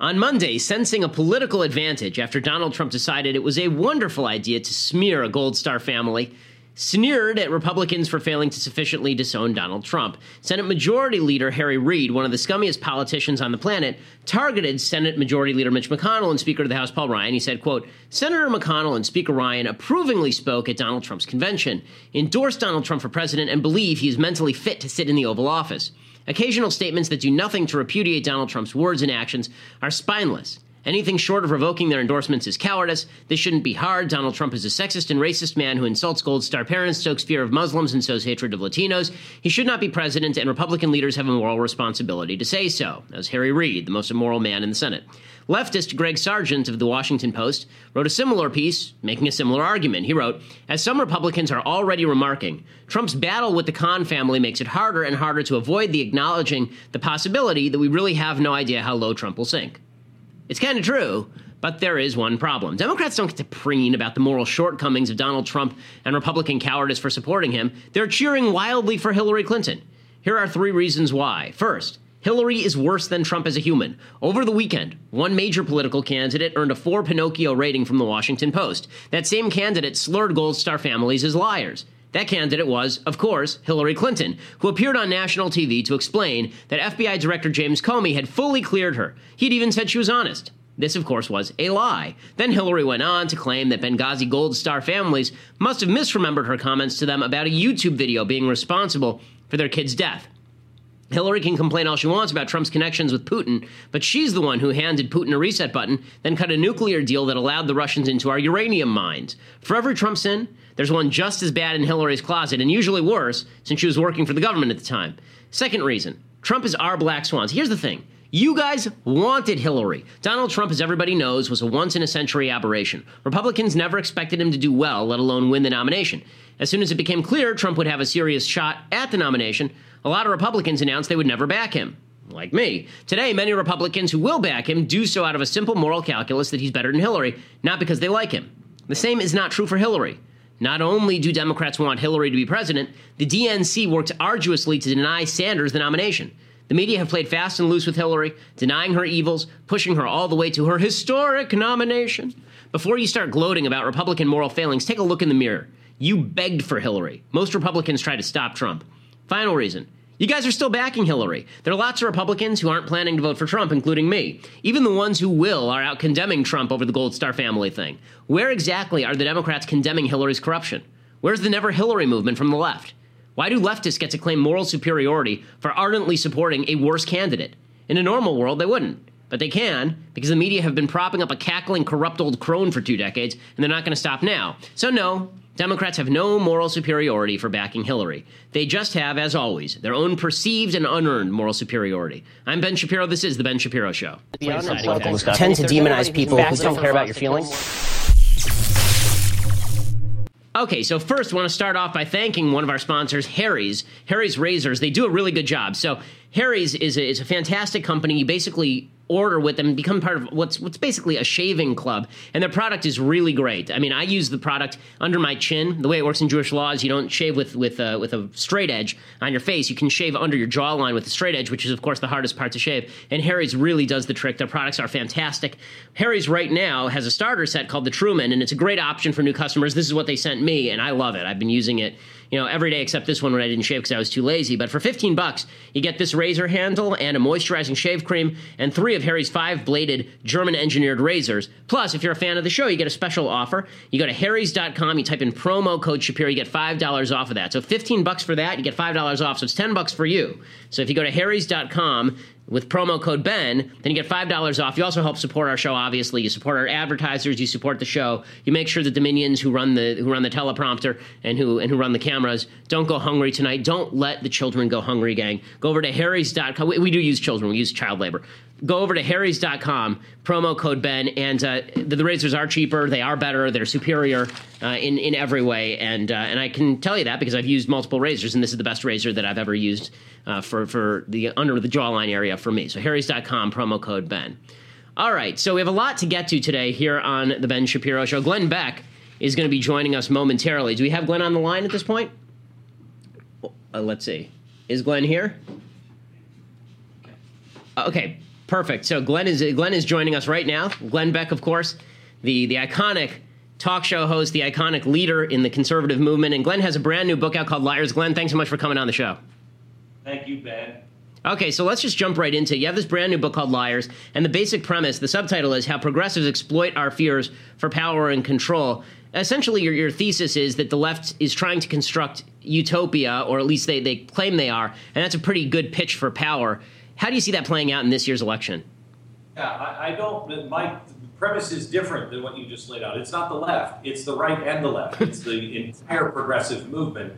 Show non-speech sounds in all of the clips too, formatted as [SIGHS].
On Monday, sensing a political advantage after Donald Trump decided it was a wonderful idea to smear a Gold Star family, sneered at Republicans for failing to sufficiently disown Donald Trump. Senate Majority Leader Harry Reid, one of the scummiest politicians on the planet, targeted Senate Majority Leader Mitch McConnell and Speaker of the House Paul Ryan. He said, quote, Senator McConnell and Speaker Ryan approvingly spoke at Donald Trump's convention, endorsed Donald Trump for president, and believe he is mentally fit to sit in the Oval Office. Occasional statements that do nothing to repudiate Donald Trump's words and actions are spineless. Anything short of revoking their endorsements is cowardice. This shouldn't be hard. Donald Trump is a sexist and racist man who insults Gold Star parents, stokes fear of Muslims, and sows hatred of Latinos. He should not be president, and Republican leaders have a moral responsibility to say so. Was Harry Reid, the most immoral man in the Senate. Leftist Greg Sargent of the Washington Post wrote a similar piece, making a similar argument. He wrote, As some Republicans are already remarking, Trump's battle with the Khan family makes it harder and harder to avoid the acknowledging the possibility that we really have no idea how low Trump will sink. It's kind of true, but there is one problem. Democrats don't get to preen about the moral shortcomings of Donald Trump and Republican cowardice for supporting him. They're cheering wildly for Hillary Clinton. Here are three reasons why. First, Hillary is worse than Trump as a human. Over the weekend, one major political candidate earned a four Pinocchio rating from the Washington Post. That same candidate slurred Gold Star families as liars. That candidate was, of course, Hillary Clinton, who appeared on national TV to explain that FBI Director James Comey had fully cleared her. He'd even said she was honest. This, of course, was a lie. Then Hillary went on to claim that Benghazi Gold Star families must have misremembered her comments to them about a YouTube video being responsible for their kid's death. Hillary can complain all she wants about Trump's connections with Putin, but she's the one who handed Putin a reset button, then cut a nuclear deal that allowed the Russians into our uranium mines. For every Trump sin, there's one just as bad in Hillary's closet, and usually worse, since she was working for the government at the time. Second reason Trump is our black swans. Here's the thing. You guys wanted Hillary. Donald Trump, as everybody knows, was a once in a century aberration. Republicans never expected him to do well, let alone win the nomination. As soon as it became clear Trump would have a serious shot at the nomination, a lot of Republicans announced they would never back him. Like me. Today, many Republicans who will back him do so out of a simple moral calculus that he's better than Hillary, not because they like him. The same is not true for Hillary. Not only do Democrats want Hillary to be president, the DNC worked arduously to deny Sanders the nomination. The media have played fast and loose with Hillary, denying her evils, pushing her all the way to her historic nomination. Before you start gloating about Republican moral failings, take a look in the mirror. You begged for Hillary. Most Republicans try to stop Trump. Final reason. You guys are still backing Hillary. There are lots of Republicans who aren't planning to vote for Trump, including me. Even the ones who will are out condemning Trump over the Gold Star family thing. Where exactly are the Democrats condemning Hillary's corruption? Where's the Never Hillary movement from the left? Why do leftists get to claim moral superiority for ardently supporting a worse candidate? In a normal world, they wouldn't. But they can, because the media have been propping up a cackling, corrupt old crone for two decades, and they're not going to stop now. So, no, Democrats have no moral superiority for backing Hillary. They just have, as always, their own perceived and unearned moral superiority. I'm Ben Shapiro. This is The Ben Shapiro Show. Tend to demonize people who don't care about your feelings. Okay, so first, I want to start off by thanking one of our sponsors, Harry's. Harry's Razors. They do a really good job. So, Harry's is a, is a fantastic company. You basically order with them, become part of what's what's basically a shaving club, and their product is really great. I mean, I use the product under my chin. The way it works in Jewish law is you don't shave with with uh, with a straight edge on your face. You can shave under your jawline with a straight edge, which is of course the hardest part to shave. And Harry's really does the trick. Their products are fantastic. Harry's right now has a starter set called the Truman, and it's a great option for new customers. This is what they sent me, and I love it. I've been using it you know, every day except this one when I didn't shave because I was too lazy. But for 15 bucks, you get this razor handle and a moisturizing shave cream and three of Harry's five bladed German engineered razors. Plus, if you're a fan of the show, you get a special offer. You go to harrys.com, you type in promo code Shapiro, you get $5 off of that. So 15 bucks for that, you get $5 off. So it's 10 bucks for you. So if you go to harrys.com, with promo code Ben, then you get $5 off. You also help support our show, obviously. You support our advertisers, you support the show. You make sure the Dominions who run the who run the teleprompter and who and who run the cameras don't go hungry tonight. Don't let the children go hungry, gang. Go over to harrys.com. We, we do use children, we use child labor go over to harrys.com promo code ben and uh, the, the, razors are cheaper they are better they're superior uh, in, in every way and, uh, and i can tell you that because i've used multiple razors and this is the best razor that i've ever used uh, for, for the under the jawline area for me. So harrys.com promo code ben. All right so we have a lot to get to today here on the ben shapiro show. Glenn beck is going to be joining us momentarily. Do we have glenn on the line at this point? Uh, let's see. Is glenn here? Okay Perfect. So Glenn is Glenn is joining us right now. Glenn Beck, of course, the the iconic talk show host, the iconic leader in the conservative movement, and Glenn has a brand new book out called Liars. Glenn, thanks so much for coming on the show. Thank you, Ben. Okay, so let's just jump right into it. You have this brand new book called Liars, and the basic premise, the subtitle is How Progressives Exploit Our Fears for Power and Control. Essentially, your, your thesis is that the left is trying to construct utopia, or at least they, they claim they are, and that's a pretty good pitch for power. How do you see that playing out in this year's election? Yeah, I, I don't. My premise is different than what you just laid out. It's not the left; it's the right and the left. It's the [LAUGHS] entire progressive movement,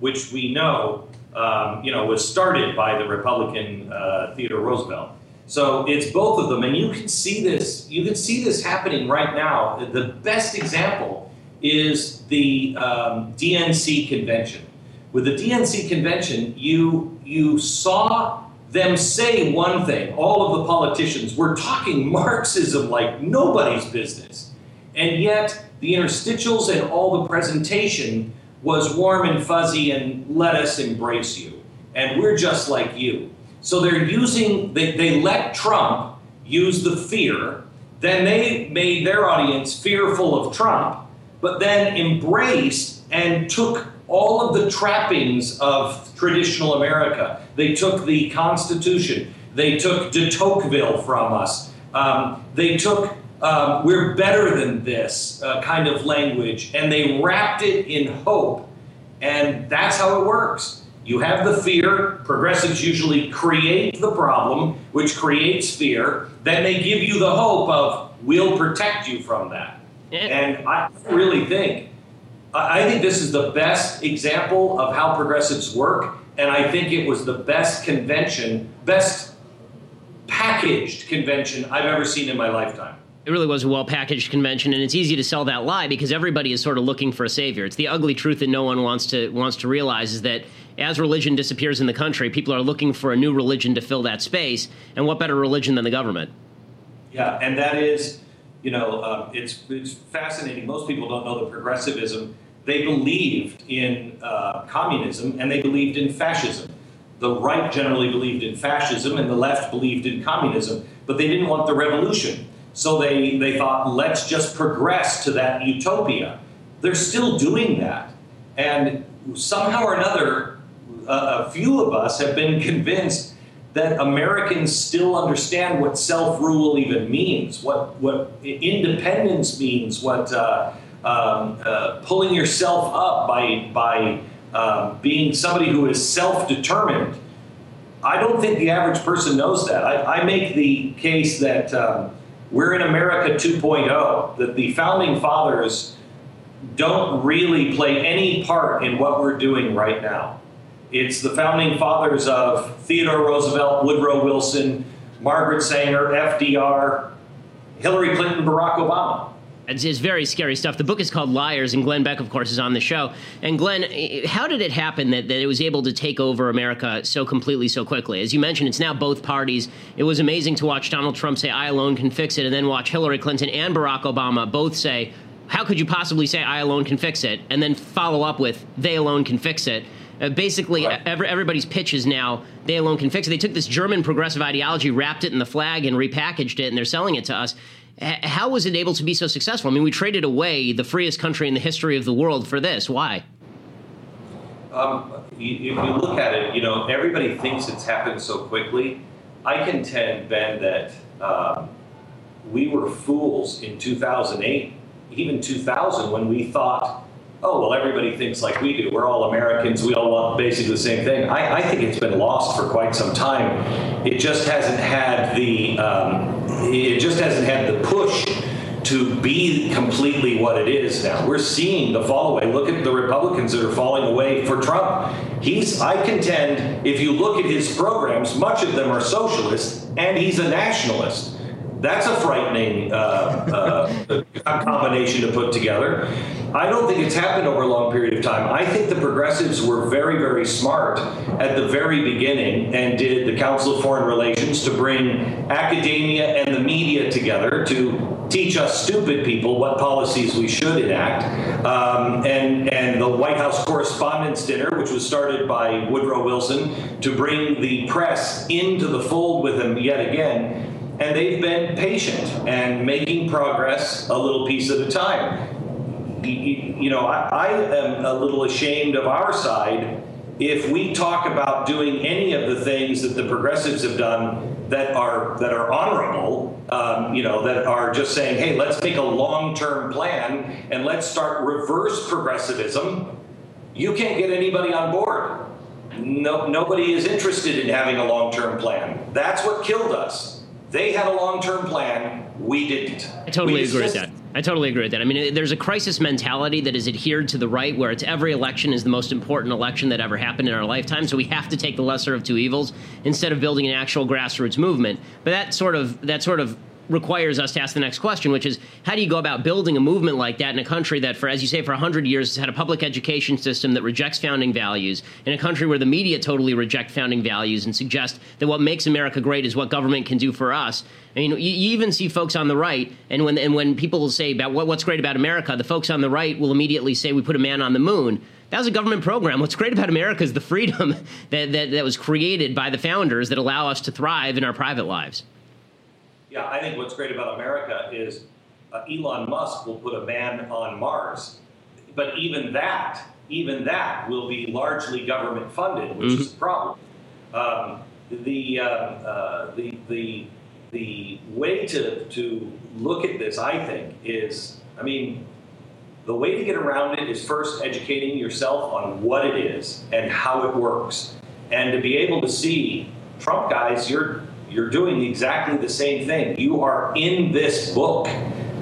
which we know, um, you know, was started by the Republican uh, Theodore Roosevelt. So it's both of them, and you can see this. You can see this happening right now. The best example is the um, DNC convention. With the DNC convention, you you saw them say one thing, all of the politicians were talking Marxism like nobody's business. And yet, the interstitials and all the presentation was warm and fuzzy and let us embrace you. And we're just like you. So they're using, they, they let Trump use the fear, then they made their audience fearful of Trump, but then embraced and took all of the trappings of traditional America. They took the Constitution, they took de Tocqueville from us, um, they took um, we're better than this uh, kind of language, and they wrapped it in hope. And that's how it works. You have the fear, progressives usually create the problem, which creates fear. Then they give you the hope of, we'll protect you from that. And I really think I think this is the best example of how progressives work, and I think it was the best convention, best packaged convention I've ever seen in my lifetime. It really was a well packaged convention, and it's easy to sell that lie because everybody is sort of looking for a savior. It's the ugly truth that no one wants to wants to realize is that as religion disappears in the country, people are looking for a new religion to fill that space, and what better religion than the government? Yeah, and that is, you know, uh, it's it's fascinating. Most people don't know the progressivism they believed in uh, communism and they believed in fascism. The right generally believed in fascism and the left believed in communism, but they didn't want the revolution. So they, they thought, let's just progress to that utopia. They're still doing that. And somehow or another, a, a few of us have been convinced that Americans still understand what self rule even means, what, what independence means, what. Uh, um, uh, pulling yourself up by by uh, being somebody who is self-determined. I don't think the average person knows that. I, I make the case that um, we're in America 2.0. That the founding fathers don't really play any part in what we're doing right now. It's the founding fathers of Theodore Roosevelt, Woodrow Wilson, Margaret Sanger, FDR, Hillary Clinton, Barack Obama. It's, it's, very scary stuff. The book is called Liars, and Glenn Beck, of course, is on the show. And Glenn, how did it happen that, that it was able to take over America so completely, so quickly? As you mentioned, it's now both parties. It was amazing to watch Donald Trump say, I alone can fix it, and then watch Hillary Clinton and Barack Obama both say, How could you possibly say I alone can fix it? And then follow up with, They alone can fix it. Uh, basically, right. every, everybody's pitch is now they alone can fix it. They took this German progressive ideology, wrapped it in the flag, and repackaged it, and they're selling it to us how was it able to be so successful? I mean, we traded away the freest country in the history of the world for this. Why? Um, if you look at it, you know, everybody thinks it's happened so quickly. I contend, Ben, that um, we were fools in 2008, even 2000, when we thought, oh, well, everybody thinks like we do. We're all Americans. We all want basically the same thing. I, I think it's been lost for quite some time. It just hasn't had the um, it just hasn't had the push to be completely what it is now. We're seeing the fall away. Look at the Republicans that are falling away for Trump. He's, I contend, if you look at his programs, much of them are socialist, and he's a nationalist. That's a frightening uh, uh, combination to put together. I don't think it's happened over a long period of time. I think the progressives were very, very smart at the very beginning and did the Council of Foreign Relations to bring academia and the media together to teach us stupid people what policies we should enact. Um, and, and the White House Correspondents' Dinner, which was started by Woodrow Wilson to bring the press into the fold with him yet again and they've been patient and making progress a little piece at a time. You know, I, I am a little ashamed of our side if we talk about doing any of the things that the progressives have done that are that are honorable, um, you know, that are just saying, hey, let's make a long-term plan and let's start reverse progressivism. You can't get anybody on board. No, nobody is interested in having a long-term plan. That's what killed us. They had a long-term plan. We didn't. I totally we agree with that. I totally agree with that. I mean, there's a crisis mentality that is adhered to the right, where it's every election is the most important election that ever happened in our lifetime. So we have to take the lesser of two evils instead of building an actual grassroots movement. But that sort of that sort of requires us to ask the next question, which is how do you go about building a movement like that in a country that, for as you say, for 100 years has had a public education system that rejects founding values, in a country where the media totally reject founding values and suggest that what makes America great is what government can do for us. I mean, you, you even see folks on the right, and when and when people will say about what, what's great about America, the folks on the right will immediately say we put a man on the moon. That was a government program. What's great about America is the freedom [LAUGHS] that, that, that was created by the founders that allow us to thrive in our private lives. Yeah, I think what's great about America is uh, Elon Musk will put a man on Mars, but even that, even that will be largely government funded, which mm-hmm. is a problem. Um, the, uh, uh, the the the way to to look at this, I think, is I mean, the way to get around it is first educating yourself on what it is and how it works, and to be able to see Trump guys, you're you're doing exactly the same thing. You are in this book.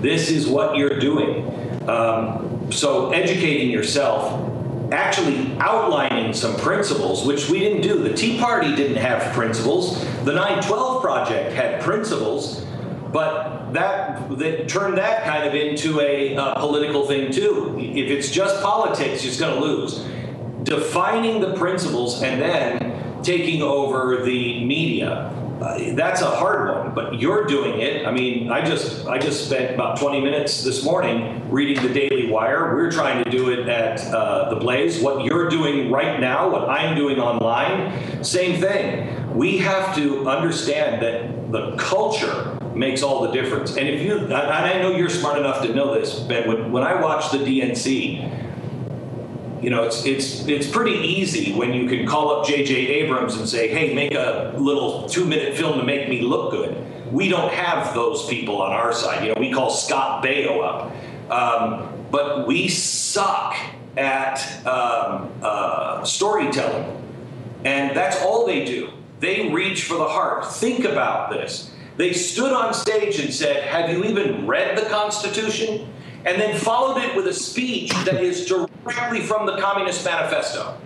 This is what you're doing. Um, so, educating yourself, actually outlining some principles, which we didn't do. The Tea Party didn't have principles. The 912 Project had principles, but that, that turned that kind of into a political thing too. If it's just politics, you're going to lose. Defining the principles and then taking over the media uh, that's a hard one, but you're doing it. I mean, I just I just spent about 20 minutes this morning reading the Daily Wire. We're trying to do it at uh, the Blaze. What you're doing right now, what I'm doing online, same thing. We have to understand that the culture makes all the difference. And if you, and I know you're smart enough to know this, but When, when I watch the DNC you know, it's it's it's pretty easy when you can call up J.J. Abrams and say, "Hey, make a little two-minute film to make me look good." We don't have those people on our side. You know, we call Scott Baio up, um, but we suck at um, uh, storytelling, and that's all they do. They reach for the heart. Think about this. They stood on stage and said, "Have you even read the Constitution?" And then followed it with a speech that is directly from the Communist Manifesto.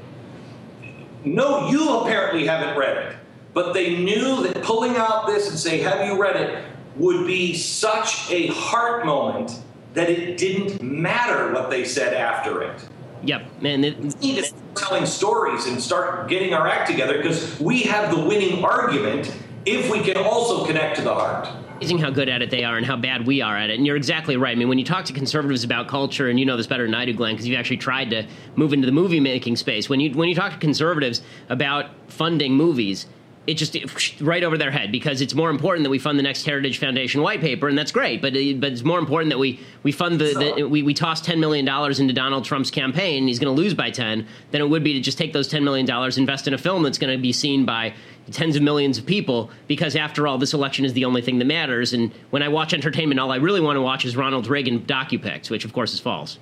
No, you apparently haven't read it, but they knew that pulling out this and saying, Have you read it? would be such a heart moment that it didn't matter what they said after it. Yep, man. It, we need to start telling stories and start getting our act together because we have the winning argument if we can also connect to the heart amazing how good at it they are and how bad we are at it. And you're exactly right. I mean, when you talk to conservatives about culture, and you know this better than I do, Glenn, because you've actually tried to move into the movie making space. When you when you talk to conservatives about funding movies, it just right over their head because it's more important that we fund the next Heritage Foundation white paper, and that's great. But uh, but it's more important that we we fund the, the we we toss ten million dollars into Donald Trump's campaign. He's going to lose by ten. Than it would be to just take those ten million dollars, invest in a film that's going to be seen by tens of millions of people because after all this election is the only thing that matters and when i watch entertainment all i really want to watch is ronald reagan docu-pics which of course is false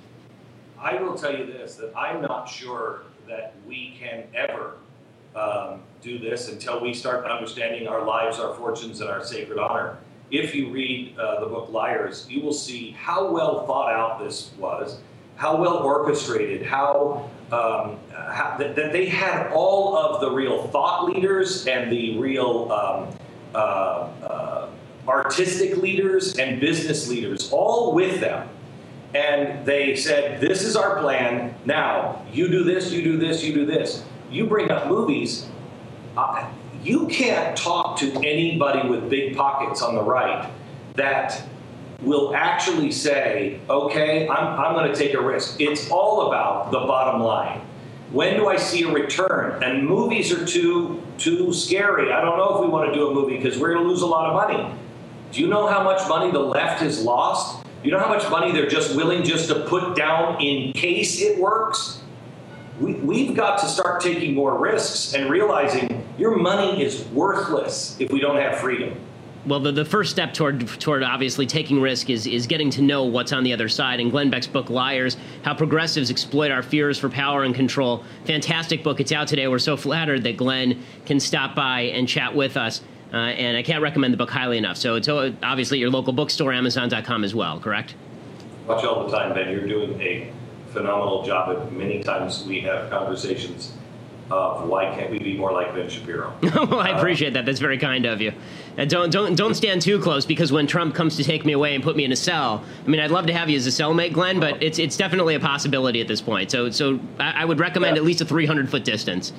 i will tell you this that i'm not sure that we can ever um, do this until we start understanding our lives, our fortunes, and our sacred honor. If you read uh, the book Liars, you will see how well thought out this was, how well orchestrated, how, um, how that, that, they had all of the real thought leaders and the real um, uh, uh, artistic leaders and business leaders all with them. And they said, This is our plan. Now, you do this, you do this, you do this you bring up movies, uh, you can't talk to anybody with big pockets on the right that will actually say, okay, I'm, I'm going to take a risk. It's all about the bottom line. When do I see a return? And movies are too too scary. I don't know if we want to do a movie because we're going to lose a lot of money. Do you know how much money the left has lost? Do you know how much money they're just willing just to put down in case it works? We, we've got to start taking more risks and realizing your money is worthless if we don't have freedom well, the, the first step toward toward obviously taking risk is is getting to know what's on the other side. And Glenn Beck's book, Liars: How Progressives Exploit Our Fears for Power and Control, fantastic book. It's out today. We're so flattered that Glenn can stop by and chat with us. Uh, and I can't recommend the book highly enough. So it's uh, obviously your local bookstore, Amazon.com as well. Correct? Watch all the time, Ben. You're doing a phenomenal job. many times we have conversations of why can't we be more like Ben Shapiro? [LAUGHS] well, I appreciate that. That's very kind of you. And don't don't don't stand too close because when Trump comes to take me away and put me in a cell, I mean, I'd love to have you as a cellmate, Glenn, but it's it's definitely a possibility at this point. So so I, I would recommend yeah. at least a 300 foot distance.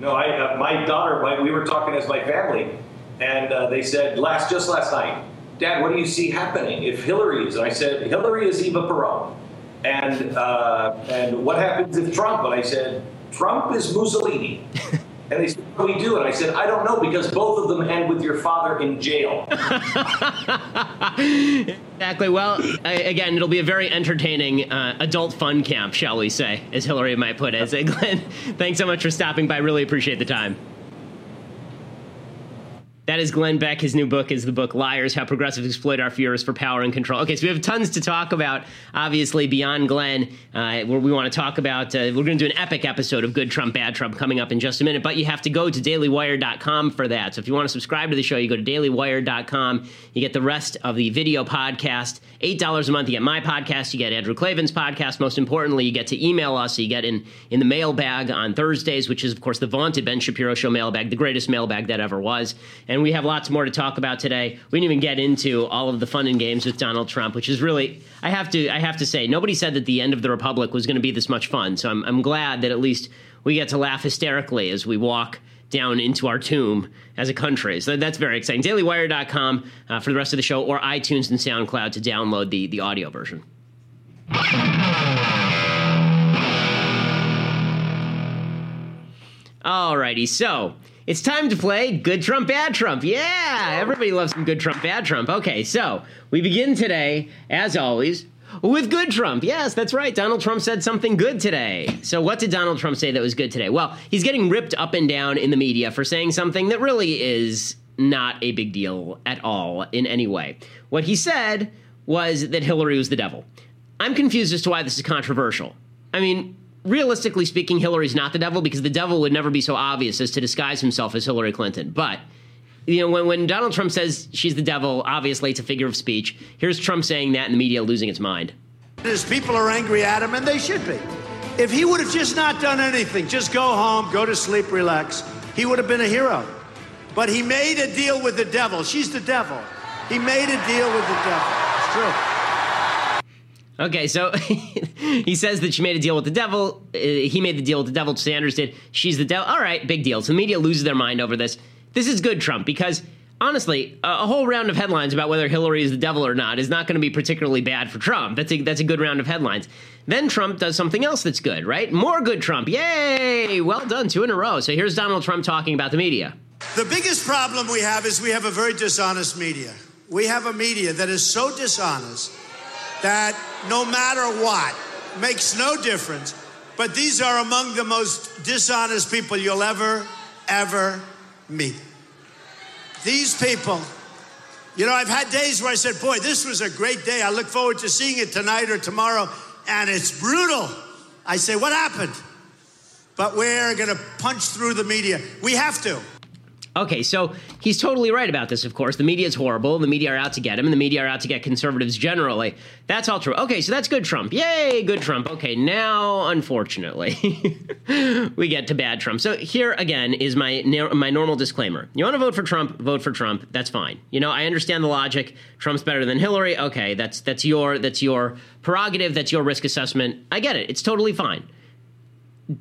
No, I uh, my daughter, my, we were talking as my family, and uh, they said last just last night, Dad, what do you see happening if Hillary is? And I said Hillary is Eva Peron, and uh, and what happens if Trump? And I said Trump is Mussolini. [LAUGHS] And they said, What do we do? And I said, I don't know, because both of them end with your father in jail. [LAUGHS] exactly. Well, I, again, it'll be a very entertaining uh, adult fun camp, shall we say, as Hillary might put it. [LAUGHS] Glenn, thanks so much for stopping by. Really appreciate the time. That is Glenn Beck. His new book is the book Liars How Progressives Exploit Our Fears for Power and Control. Okay, so we have tons to talk about, obviously, beyond Glenn, uh, where we want to talk about. Uh, we're going to do an epic episode of Good Trump, Bad Trump coming up in just a minute, but you have to go to dailywire.com for that. So if you want to subscribe to the show, you go to dailywire.com. You get the rest of the video podcast. $8 a month, you get my podcast, you get Andrew Klavan's podcast. Most importantly, you get to email us. You get in, in the mailbag on Thursdays, which is, of course, the vaunted Ben Shapiro Show mailbag, the greatest mailbag that ever was. And and we have lots more to talk about today. We didn't even get into all of the fun and games with Donald Trump, which is really I have to I have to say nobody said that the end of the republic was going to be this much fun. So I'm I'm glad that at least we get to laugh hysterically as we walk down into our tomb as a country. So that's very exciting. DailyWire.com uh, for the rest of the show, or iTunes and SoundCloud to download the the audio version. Alrighty, so it's time to play Good Trump, Bad Trump. Yeah, everybody loves some Good Trump, Bad Trump. Okay, so we begin today, as always, with Good Trump. Yes, that's right. Donald Trump said something good today. So, what did Donald Trump say that was good today? Well, he's getting ripped up and down in the media for saying something that really is not a big deal at all in any way. What he said was that Hillary was the devil. I'm confused as to why this is controversial. I mean, realistically speaking, Hillary's not the devil because the devil would never be so obvious as to disguise himself as Hillary Clinton. But you know, when, when Donald Trump says she's the devil, obviously it's a figure of speech. Here's Trump saying that and the media losing its mind. His people are angry at him, and they should be. If he would have just not done anything, just go home, go to sleep, relax, he would have been a hero. But he made a deal with the devil. She's the devil. He made a deal with the devil. It's true. Okay, so [LAUGHS] he says that she made a deal with the devil. Uh, he made the deal with the devil. Sanders did. She's the devil. All right, big deal. So the media loses their mind over this. This is good, Trump, because honestly, a, whole round of headlines about whether Hillary is the devil or not is not going to be particularly bad for Trump. That's a that's a good round of headlines. Then Trump does something else that's good, right? More good Trump. Yay! Well done, two in a row. So here's Donald Trump talking about the media. The biggest problem we have is we have a very dishonest media. We have a media that is so dishonest that no matter what, makes no difference. But these are among the most dishonest people you'll ever, ever meet. These people, you know, I've had days where I said, boy, this was a great day. I look forward to seeing it tonight or tomorrow, and it's brutal. I say, what happened? But we're going to punch through the media. We have to. Okay, so he's totally right about this, of course. The media is horrible. The media are out to get him, and the media are out to get conservatives generally. That's all true. Okay, so that's good Trump. Yay, good Trump. Okay, now, unfortunately, [LAUGHS] we get to bad Trump. So here, again, is my, my normal disclaimer. You want to vote for Trump, vote for Trump. That's fine. You know, I understand the logic. Trump's better than Hillary. Okay, that's, that's, your, that's your prerogative. That's your risk assessment. I get it. It's totally fine.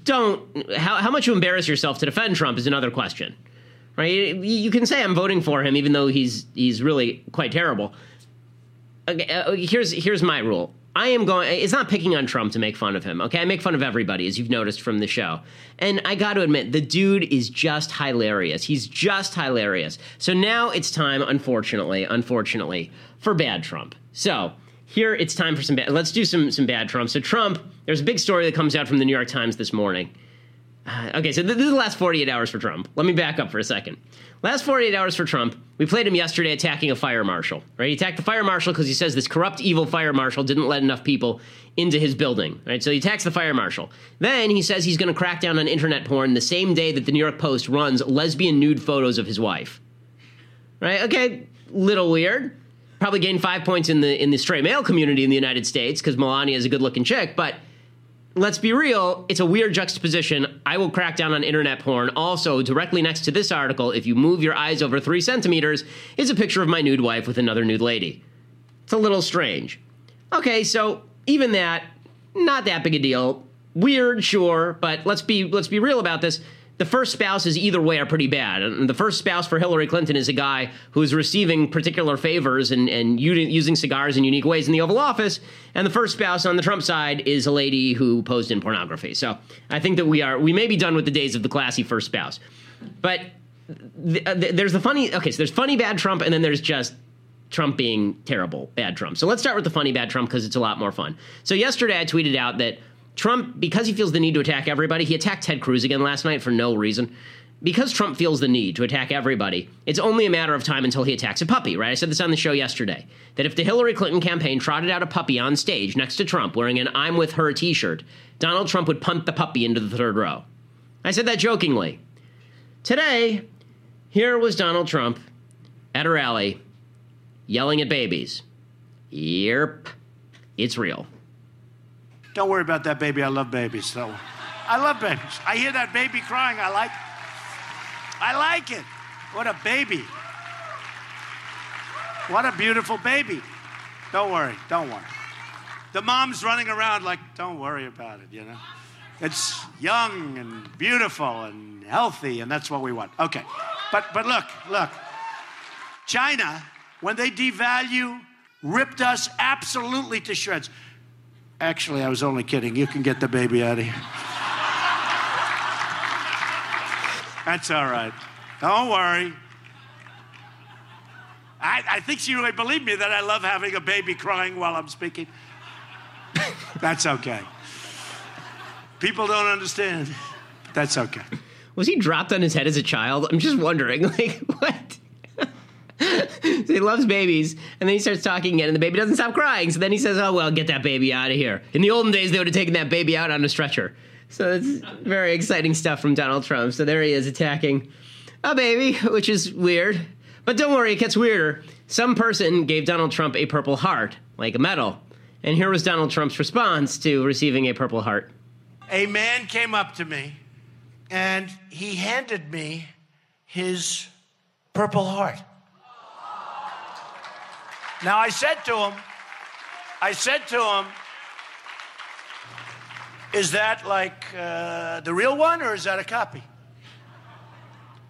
Don't, how, how much you embarrass yourself to defend Trump is another question right? You can say I'm voting for him, even though he's he's really quite terrible. Okay, uh, here's here's my rule. I am going. It's not picking on Trump to make fun of him. Okay, I make fun of everybody, as you've noticed from the show. And I got to admit, the dude is just hilarious. He's just hilarious. So now it's time, unfortunately, unfortunately, for bad Trump. So here it's time for some bad. Let's do some some bad Trump. So Trump, there's a big story that comes out from the New York Times this morning. Uh, okay, so this is the last 48 hours for Trump. Let me back up for a second. Last 48 hours for Trump. We played him yesterday attacking a fire marshal, right? He attacked the fire marshal because he says this corrupt, evil fire marshal didn't let enough people into his building, right? So he attacks the fire marshal. Then he says he's going to crack down on internet porn the same day that the New York Post runs lesbian nude photos of his wife. Right? Okay, little weird. Probably gained five points in the in the straight male community in the United States because Melania is a good looking chick, but let's be real, it's a weird juxtaposition. I will crack down on internet porn. Also, directly next to this article, if you move your eyes over three centimeters, is a picture of my nude wife with another nude lady. It's a little strange. Okay, so even that, not that big a deal. Weird, sure, but let's be let's be real about this the first spouses either way are pretty bad. And the first spouse for Hillary Clinton is a guy who's receiving particular favors and, and using cigars in unique ways in the Oval Office. And the first spouse on the Trump side is a lady who posed in pornography. So I think that we are we may be done with the days of the classy first spouse. But th- uh, th- there's the funny okay, so there's funny bad Trump, and then there's just Trump being terrible bad Trump. So let's start with the funny bad Trump because it's a lot more fun. So yesterday I tweeted out that Trump, because he feels the need to attack everybody, he attacked Ted Cruz again last night for no reason. Because Trump feels the need to attack everybody, it's only a matter of time until he attacks a puppy, right? I said this on the show yesterday. That if the Hillary Clinton campaign trotted out a puppy on stage next to Trump wearing an I'm with her t shirt, Donald Trump would punt the puppy into the third row. I said that jokingly. Today, here was Donald Trump at a rally yelling at babies. Yep, it's real. Don't worry about that baby. I love babies. So I love babies. I hear that baby crying. I like I like it. What a baby. What a beautiful baby. Don't worry. Don't worry. The mom's running around like, don't worry about it, you know? It's young and beautiful and healthy, and that's what we want. Okay. But but look, look. China, when they devalue, ripped us absolutely to shreds. Actually, I was only kidding. You can get the baby out of here. That's all right. Don't worry. I, I, think she really believed me that I love having a baby crying while I'm speaking. [LAUGHS] That's okay. People don't understand. That's okay. Was he dropped on his head as a child? I'm just wondering, [LAUGHS] like, what? So [LAUGHS] he loves babies, and then he starts talking again, and the baby doesn't stop crying. So then he says, "Oh well, get that baby out of here." In the olden days, they would have taken that baby out on a stretcher. So it's very exciting stuff from Donald Trump. So there he is attacking a baby, which is weird. But don't worry, it gets weirder. Some person gave Donald Trump a Purple Heart, like a medal. And here was Donald Trump's response to receiving a Purple Heart. A man came up to me and he handed me his Purple Heart. Now I said to him, I said to him, is that like uh, the real one or is that a copy?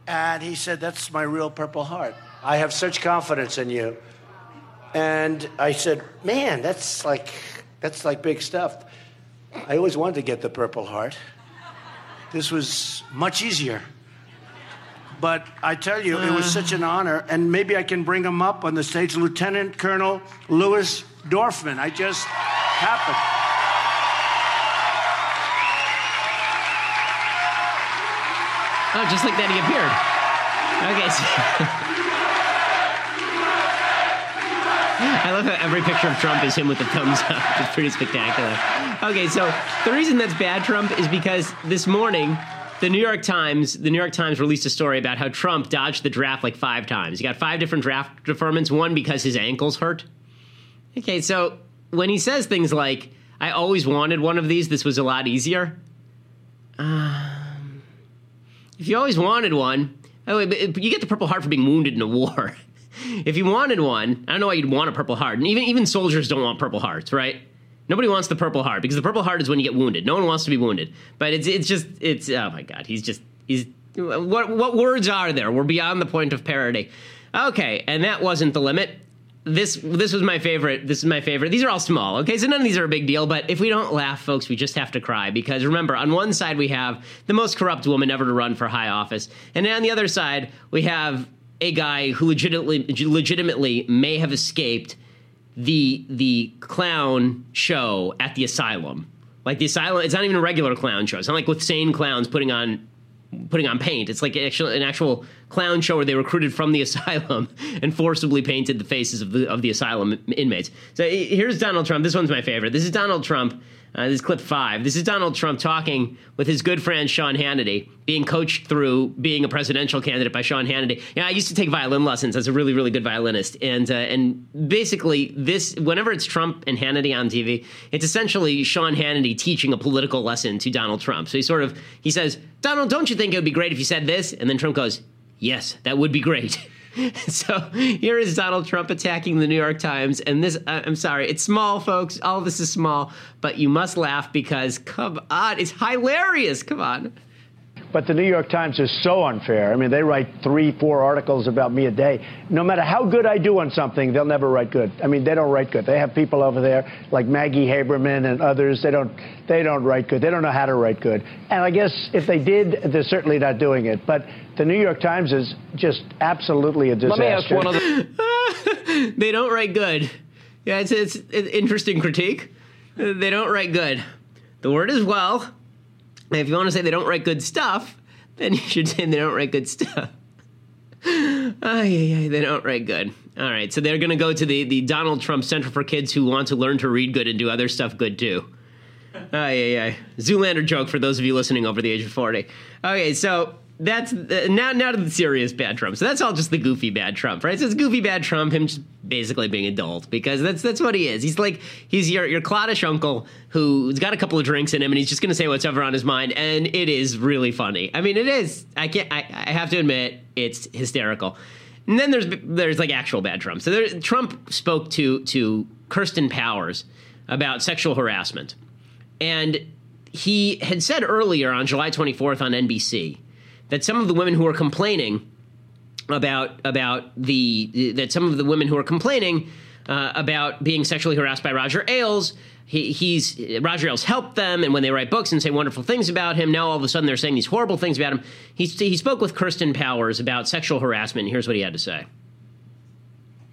And he said, That's my real Purple Heart. I have such confidence in you. And I said, Man, that's like that's like big stuff. I always wanted to get the Purple Heart. This was much easier. But I tell you, it was such an honor, and maybe I can bring him up on the stage. Lieutenant Colonel Louis Dorfman. I just happened. Oh, just like that, he appeared. Okay. [LAUGHS] I love how every picture of Trump is him with the thumbs up. It's pretty spectacular. Okay, so the reason that's bad Trump is because this morning the New York Times, the New York Times released a story about how Trump dodged the draft like five times. He got five different draft deferments. One because his ankles hurt. Okay, so when he says things like, "I always wanted one of these. This was a lot easier." Um, if you always wanted one, oh, you get the Purple Heart for being wounded in a war. [LAUGHS] if you wanted one, I don't know why you'd want a Purple Heart. And even even soldiers don't want Purple Hearts, right? Nobody wants the Purple Heart because the Purple Heart is when you get wounded. No one wants to be wounded. But it's it's just it's oh my god, he's just he's what what words are there? We're beyond the point of parody. Okay, and that wasn't the limit. this this was my favorite. This is my favorite. These are all small. Okay, so none of these are a big deal. But if we don't laugh, folks, we just have to cry because remember, on one side we have the most corrupt woman ever to run for high office, and on the other side we have a guy who legitimately legitimately may have escaped the the clown show at the asylum. Like the asylum, it's not even a regular clown show. It's not like with sane clowns putting on putting on paint. It's like actually an actual clown show where they recruited from the [LAUGHS] asylum and forcibly painted the faces of the of the asylum inmates. So here's Donald Trump. This one's my favorite. This is Donald Trump uh, this is clip five. This is Donald Trump talking with his good friend Sean Hannity, being coached through being a presidential candidate by Sean Hannity. Yeah, I used to take violin lessons as a really, really good violinist, and uh, and basically this, whenever it's Trump and Hannity on TV, it's essentially Sean Hannity teaching a political lesson to Donald Trump. So he sort of he says, Donald, don't you think it would be great if you said this? And then Trump goes, Yes, that would be great. [LAUGHS] [LAUGHS] so here is Donald Trump attacking the New York Times, and this uh, I'm sorry, it's small, folks. All this is small, but you must laugh because come on, it's hilarious. Come on. But the New York Times is so unfair. I mean, they write three, four articles about me a day. No matter how good I do on something, they'll never write good. I mean, they don't write good. They have people over there like Maggie Haberman and others. They don't, they don't write good. They don't know how to write good. And I guess if they did, they're certainly not doing it. But the New York Times is just absolutely a disaster. Let me ask one of the. [LAUGHS] they don't write good. Yeah, it's, it's an interesting critique. They don't write good. The word is well if you want to say they don't write good stuff, then you should say they don't write good stuff. Oh, yeah, yeah, they don't write good. All right, so they're going to go to the, the Donald Trump Center for Kids who want to learn to read good and do other stuff good too. Oh, yeah, yeah. Zoolander joke for those of you listening over the age of 40. Okay, so that's uh, now now to the serious bad Trump. So that's all just the goofy bad Trump, right? So it's goofy bad Trump, him just basically being adult because that's that's what he is. He's like he's your your cloddish uncle who's got a couple of drinks in him and he's just going to say what's ever on his mind, and it is really funny. I mean, it is. I can't. I, I have to admit, it's hysterical. And then there's there's like actual bad Trump. So there, Trump spoke to to Kirsten Powers about sexual harassment, and he had said earlier on July 24th on NBC that some of the women who are complaining about about the that some of the women who are complaining uh, about being sexually harassed by Roger Ailes. He, he's Roger Ailes helped them, and when they write books and say wonderful things about him, now all of a sudden they're saying these horrible things about him. He, he spoke with Kirsten Powers about sexual harassment. And here's what he had to say.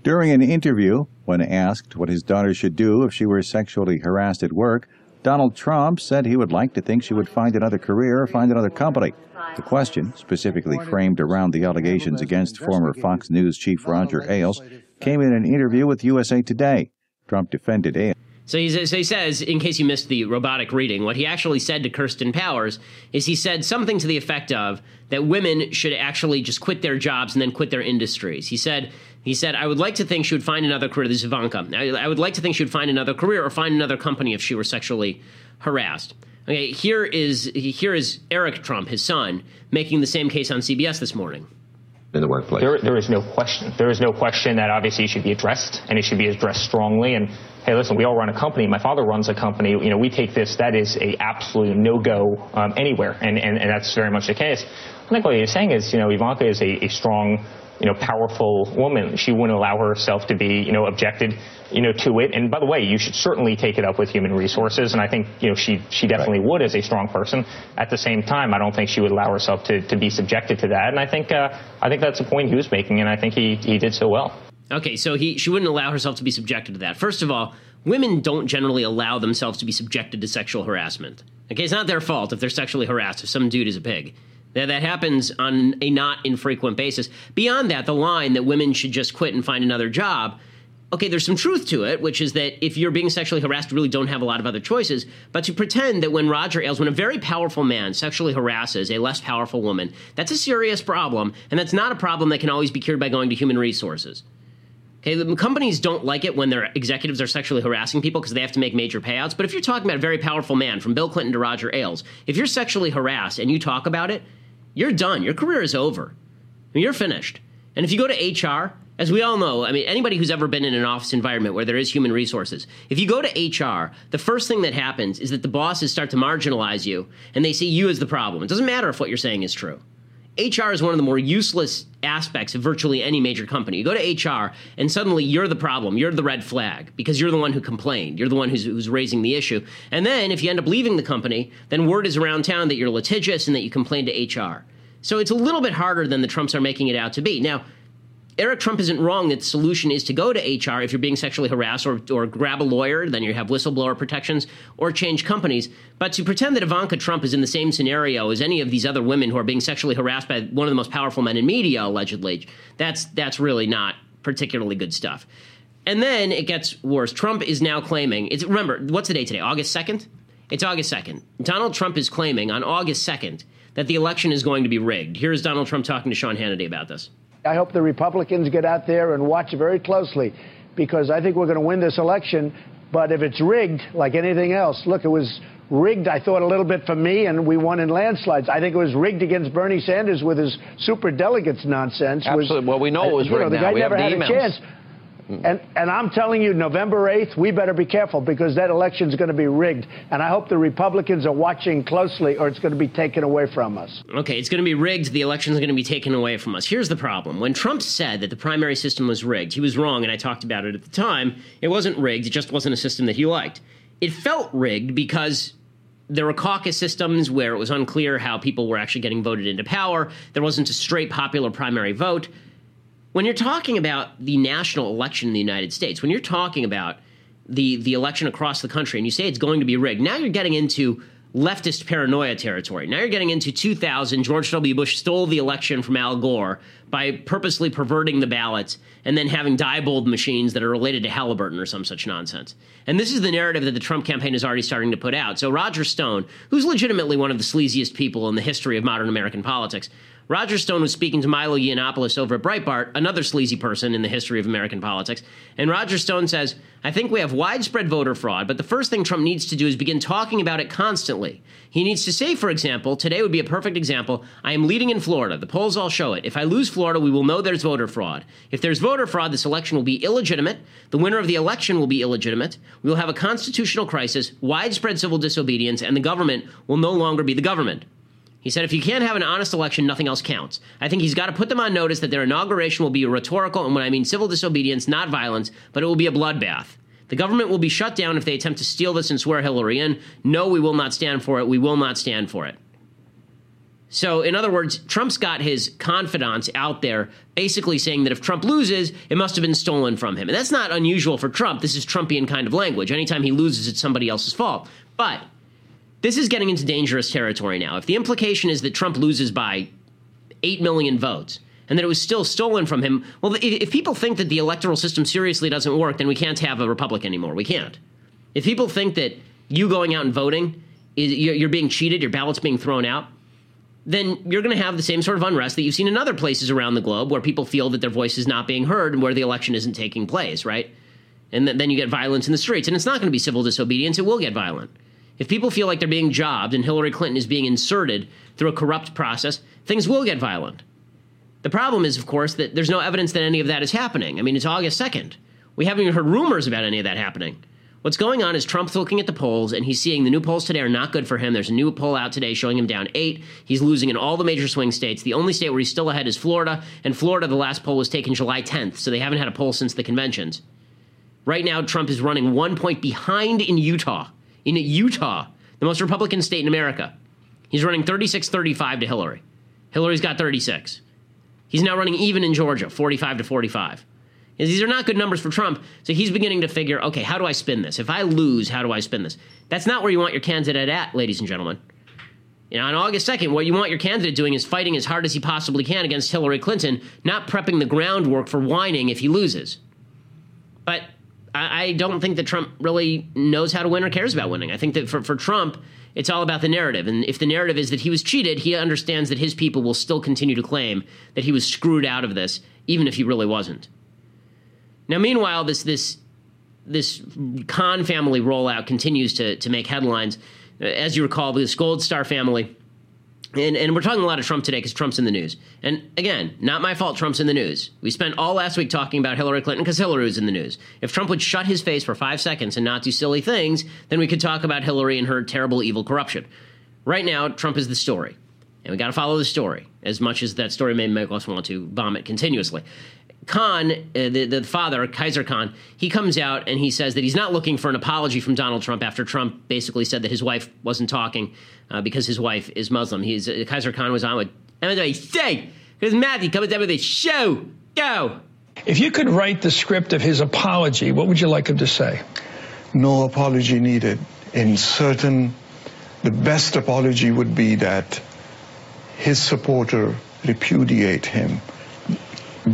During an interview, when asked what his daughter should do if she were sexually harassed at work, Donald Trump said he would like to think she would find another career find another company. The question, specifically framed around the allegations against former Fox News chief Roger Ailes, came in an interview with USA Today. Trump defended Ailes. So, so he says, in case you missed the robotic reading, what he actually said to Kirsten Powers is he said something to the effect of that women should actually just quit their jobs and then quit their industries. He said, he said, I would like to think she would find another career. This is Ivanka. I, I would like to think she would find another career or find another company if she were sexually harassed. Okay, here is here is Eric Trump, his son, making the same case on CBS this morning. In the workplace, there, there is no question. There is no question that obviously it should be addressed, and it should be addressed strongly. And hey, listen, we all run a company. My father runs a company. You know, we take this. That is a absolute no go um, anywhere, and, and and that's very much the case. I think what you're saying is, you know, Ivanka is a, a strong you know, powerful woman. She wouldn't allow herself to be, you know, objected, you know, to it. And by the way, you should certainly take it up with human resources. And I think, you know, she, she definitely right. would as a strong person. At the same time, I don't think she would allow herself to, to be subjected to that. And I think, uh, I think that's the point he was making. And I think he, he did so well. Okay. So he, she wouldn't allow herself to be subjected to that. First of all, women don't generally allow themselves to be subjected to sexual harassment. Okay. It's not their fault if they're sexually harassed if some dude is a pig. That, that happens on a not infrequent basis. Beyond that, the line that women should just quit and find another job. Okay, there's some truth to it, which is that if you're being sexually harassed, you really don't have a lot of other choices. But to pretend that when Roger Ailes, when a very powerful man sexually harasses a less powerful woman, that's a serious problem, and that's not a problem that can always be cured by going to human resources. Okay, the companies don't like it when their executives are sexually harassing people because they have to make major payouts. But if you're talking about a very powerful man, from Bill Clinton to Roger Ailes, if you're sexually harassed and you talk about it, you're done. Your career is over. I mean, you're finished. And if you go to HR, as we all know, I mean, anybody who's ever been in an office environment where there is human resources, if you go to HR, the first thing that happens is that the bosses start to marginalize you and they see you as the problem. It doesn't matter if what you're saying is true. HR is one of the more useless aspects of virtually any major company. You go to HR, and suddenly you're the problem. You're the red flag because you're the one who complained. You're the one who's, who's raising the issue. And then if you end up leaving the company, then word is around town that you're litigious and that you complained to HR. So it's a little bit harder than the Trumps are making it out to be. Now, Eric Trump isn't wrong that the solution is to go to HR if you're being sexually harassed or, or grab a lawyer, then you have whistleblower protections, or change companies. But to pretend that Ivanka Trump is in the same scenario as any of these other women who are being sexually harassed by one of the most powerful men in media, allegedly, that's, that's really not particularly good stuff. And then it gets worse. Trump is now claiming, it's, remember, what's the date today? August 2nd? It's August 2nd. Donald Trump is claiming on August 2nd that the election is going to be rigged. Here's Donald Trump talking to Sean Hannity about this. I hope the Republicans get out there and watch very closely because I think we're going to win this election. But if it's rigged, like anything else, look, it was rigged, I thought, a little bit for me, and we won in landslides. I think it was rigged against Bernie Sanders with his super delegates nonsense. Absolutely. Was, well, we know it was rigged. Know, the now. guy we never had a chance. Mm-hmm. And, and I'm telling you, November 8th, we better be careful because that election is going to be rigged. And I hope the Republicans are watching closely or it's going to be taken away from us. Okay, it's going to be rigged. The election is going to be taken away from us. Here's the problem. When Trump said that the primary system was rigged, he was wrong, and I talked about it at the time. It wasn't rigged, it just wasn't a system that he liked. It felt rigged because there were caucus systems where it was unclear how people were actually getting voted into power. There wasn't a straight popular primary vote when you're talking about the national election in the United States, when you're talking about the the election across the country, and you say it's going to be rigged, now you're getting into leftist paranoia territory. Now you're getting into 2000. George W. Bush stole the election from Al Gore by purposely perverting the ballots and then having Diebold machines that are related to Halliburton or some such nonsense. And this is the narrative that the Trump campaign is already starting to put out. So Roger Stone, who's legitimately one of the sleaziest people in the history of modern American politics, Roger Stone was speaking to Milo Yiannopoulos over at Breitbart, another sleazy person in the history of American politics. And Roger Stone says, I think we have widespread voter fraud, but the first thing Trump needs to do is begin talking about it constantly. He needs to say, for example, today would be a perfect example I am leading in Florida. The polls all show it. If I lose Florida, we will know there's voter fraud. If there's voter fraud, this election will be illegitimate. The winner of the election will be illegitimate. We will have a constitutional crisis, widespread civil disobedience, and the government will no longer be the government. He said, if you can't have an honest election, nothing else counts. I think he's got to put them on notice that their inauguration will be rhetorical, and when I mean civil disobedience, not violence, but it will be a bloodbath. The government will be shut down if they attempt to steal this and swear Hillary in. No, we will not stand for it. We will not stand for it. So, in other words, Trump's got his confidants out there basically saying that if Trump loses, it must have been stolen from him. And that's not unusual for Trump. This is Trumpian kind of language. Anytime he loses, it's somebody else's fault. But this is getting into dangerous territory now. If the implication is that Trump loses by 8 million votes and that it was still stolen from him, well, if people think that the electoral system seriously doesn't work, then we can't have a republic anymore. We can't. If people think that you going out and voting, is, you're being cheated, your ballot's being thrown out, then you're going to have the same sort of unrest that you've seen in other places around the globe where people feel that their voice is not being heard and where the election isn't taking place, right? And then you get violence in the streets. And it's not going to be civil disobedience, it will get violent. If people feel like they're being jobbed and Hillary Clinton is being inserted through a corrupt process, things will get violent. The problem is, of course, that there's no evidence that any of that is happening. I mean, it's August 2nd. We haven't even heard rumors about any of that happening. What's going on is Trump's looking at the polls and he's seeing the new polls today are not good for him. There's a new poll out today showing him down eight. He's losing in all the major swing states. The only state where he's still ahead is Florida, and Florida, the last poll was taken July 10th, so they haven't had a poll since the conventions. Right now, Trump is running one point behind in Utah in Utah, the most Republican state in America. He's running 36 35 to Hillary. Hillary's got 36. He's now running even in Georgia, 45 to 45. These are not good numbers for Trump, so he's beginning to figure okay, how do I spin this? If I lose, how do I spin this? That's not where you want your candidate at, ladies and gentlemen. You know, on August 2nd, what you want your candidate doing is fighting as hard as he possibly can against Hillary Clinton, not prepping the groundwork for whining if he loses. But I, don't think that Trump really knows how to win or cares about winning. I think that for, for Trump, it's all about the narrative. And if the narrative is that he was cheated, he understands that his people will still continue to claim that he was screwed out of this, even if he really wasn't. Now, meanwhile, this this this Khan family rollout continues to to make headlines. As you recall, this Gold Star family and, and we're talking a lot of Trump today because Trump's in the news. And again, not my fault Trump's in the news. We spent all last week talking about Hillary Clinton because Hillary was in the news. If Trump would shut his face for five seconds and not do silly things, then we could talk about Hillary and her terrible, evil corruption. Right now, Trump is the story. And we got to follow the story as much as that story may make us want to vomit continuously. Khan, uh, the, the father, Kaiser Khan, he comes out and he says that he's not looking for an apology from Donald Trump after Trump basically said that his wife wasn't talking uh, because his wife is Muslim. He's uh, Khizr Khan was on with, and I say, because Matthew comes down with a show. Go. If you could write the script of his apology, what would you like him to say? No apology needed. In certain, the best apology would be that his supporter repudiate him